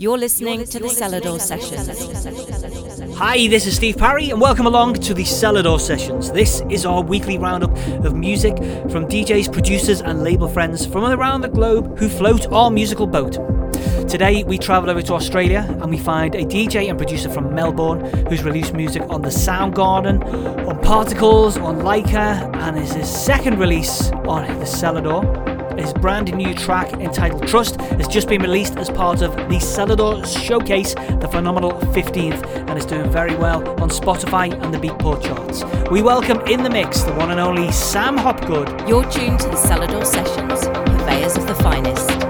You're listening to the Selador Sessions. Hi, this is Steve Parry, and welcome along to the Selador Sessions. This is our weekly roundup of music from DJs, producers, and label friends from around the globe who float our musical boat. Today, we travel over to Australia and we find a DJ and producer from Melbourne who's released music on the Soundgarden, on Particles, on Leica, and is his second release on the Selador. His brand new track entitled Trust has just been released as part of the Selador Showcase, the phenomenal 15th, and is doing very well on Spotify and the Beatport charts. We welcome in the mix the one and only Sam Hopgood. You're tuned to the Selador Sessions, purveyors of the finest.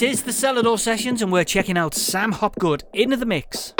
It is the Selador Sessions, and we're checking out Sam Hopgood into the mix.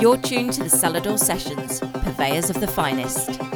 You're tuned to the Selador Sessions, purveyors of the finest.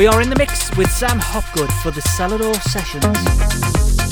We are in the mix with Sam Hopgood for the Selador Sessions.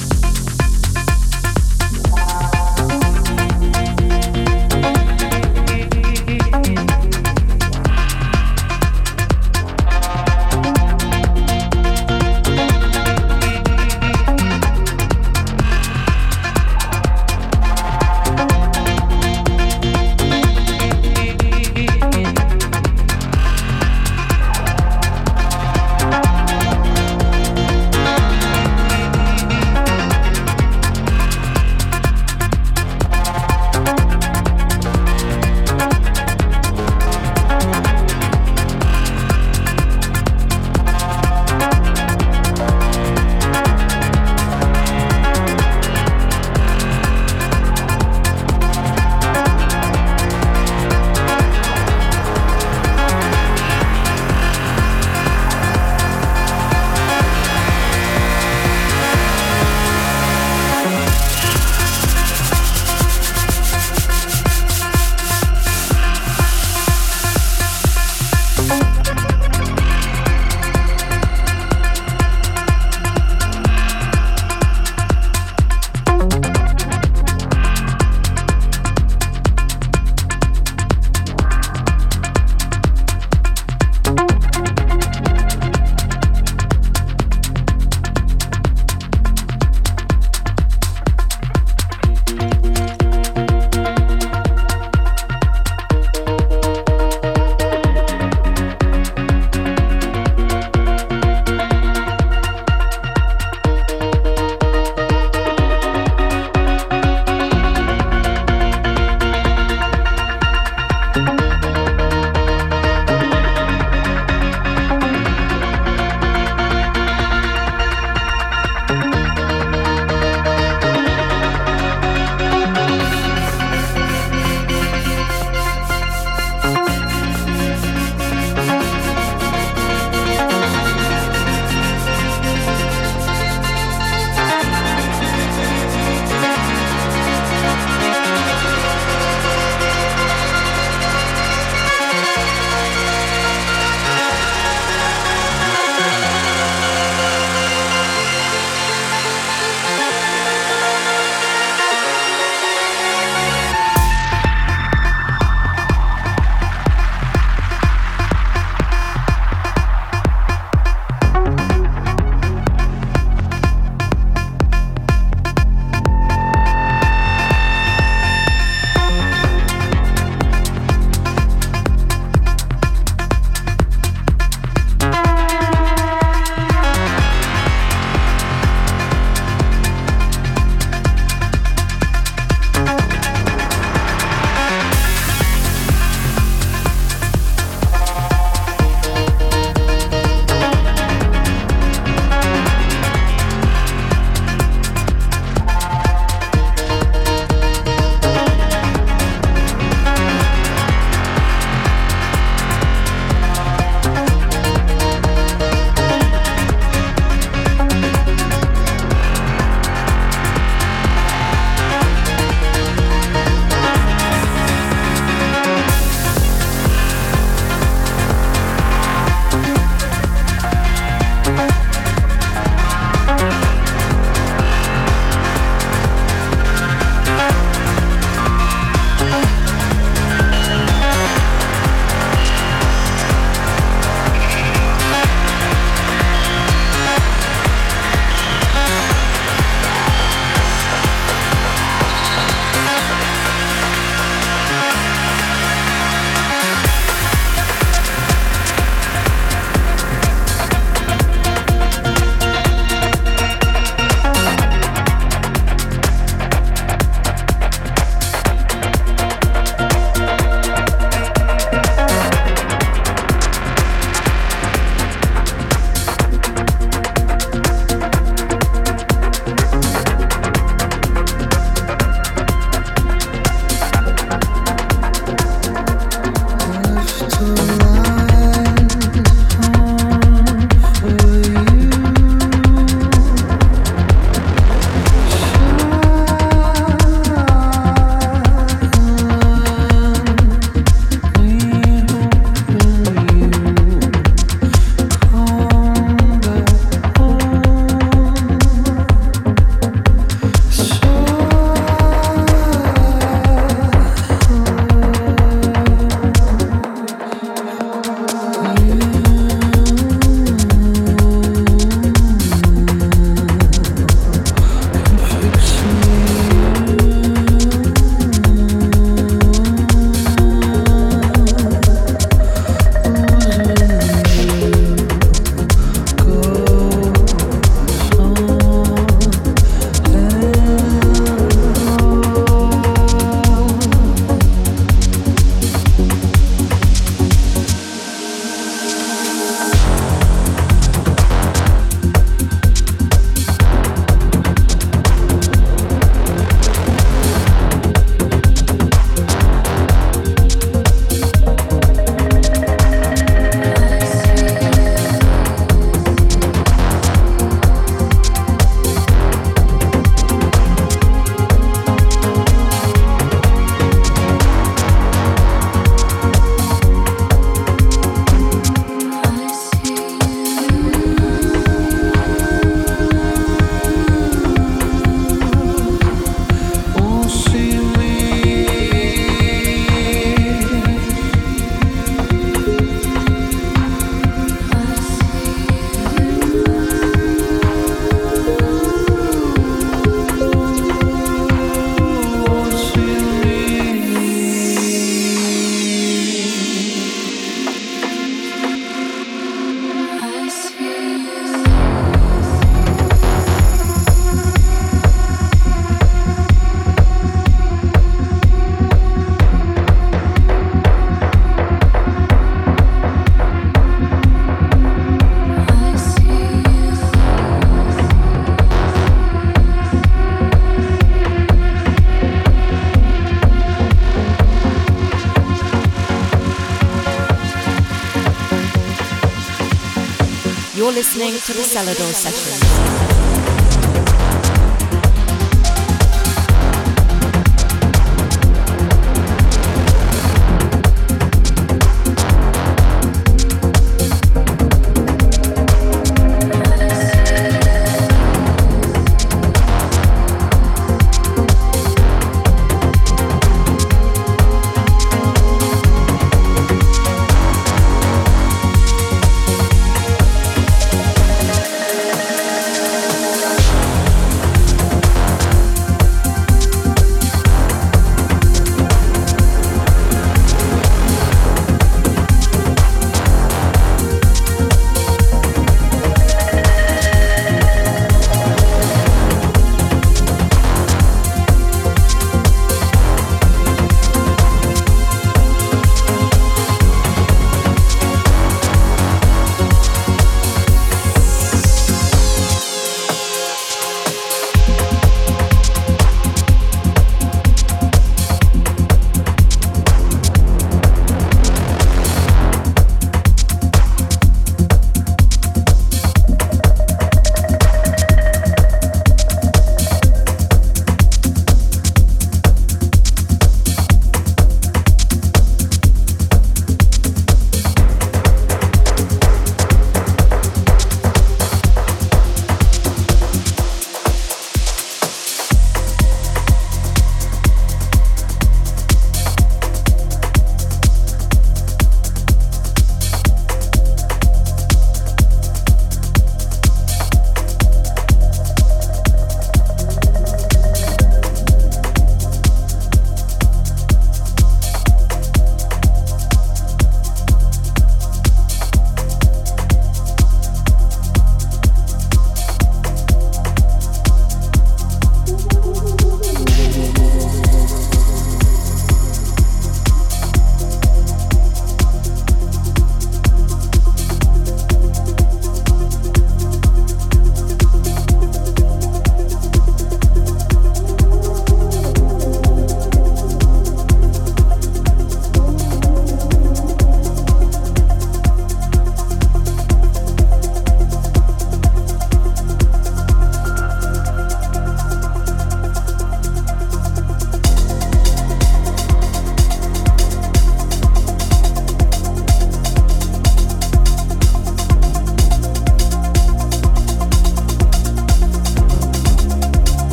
You're listening to the Selador Sessions.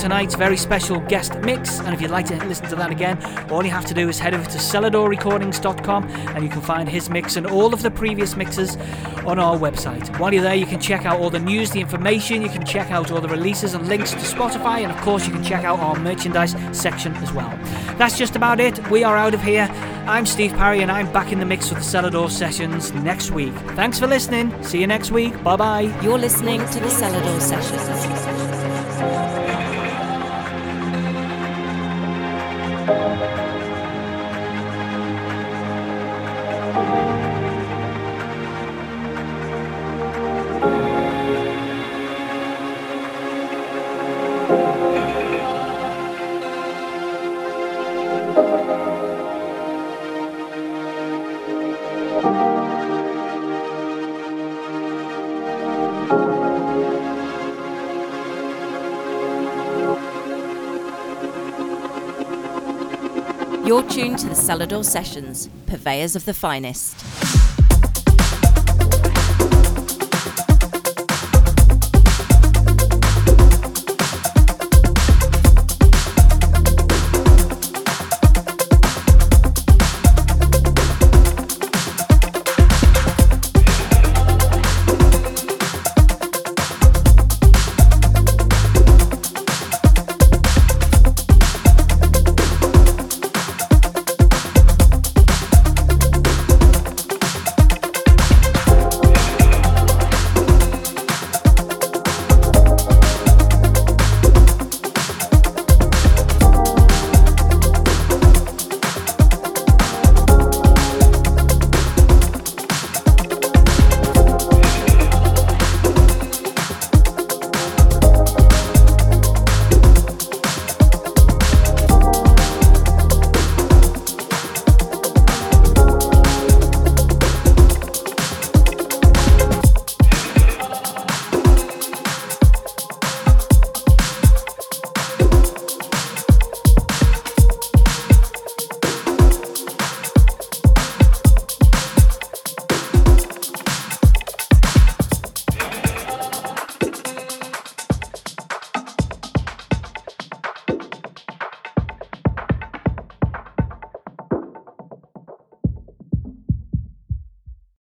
Tonight's very special guest mix. And if you'd like to listen to that again, all you have to do is head over to seladorrecordings.com and you can find his mix and all of the previous mixes on our website. While you're there, you can check out all the news, the information, you can check out all the releases and links to Spotify, and of course, you can check out our merchandise section as well. That's just about it. We are out of here. I'm Steve Parry, and I'm back in the mix with the Selador sessions next week. Thanks for listening. See you next week. Bye bye. You're listening to the Selador Sessions. You're tuned to the Selador Sessions, purveyors of the finest.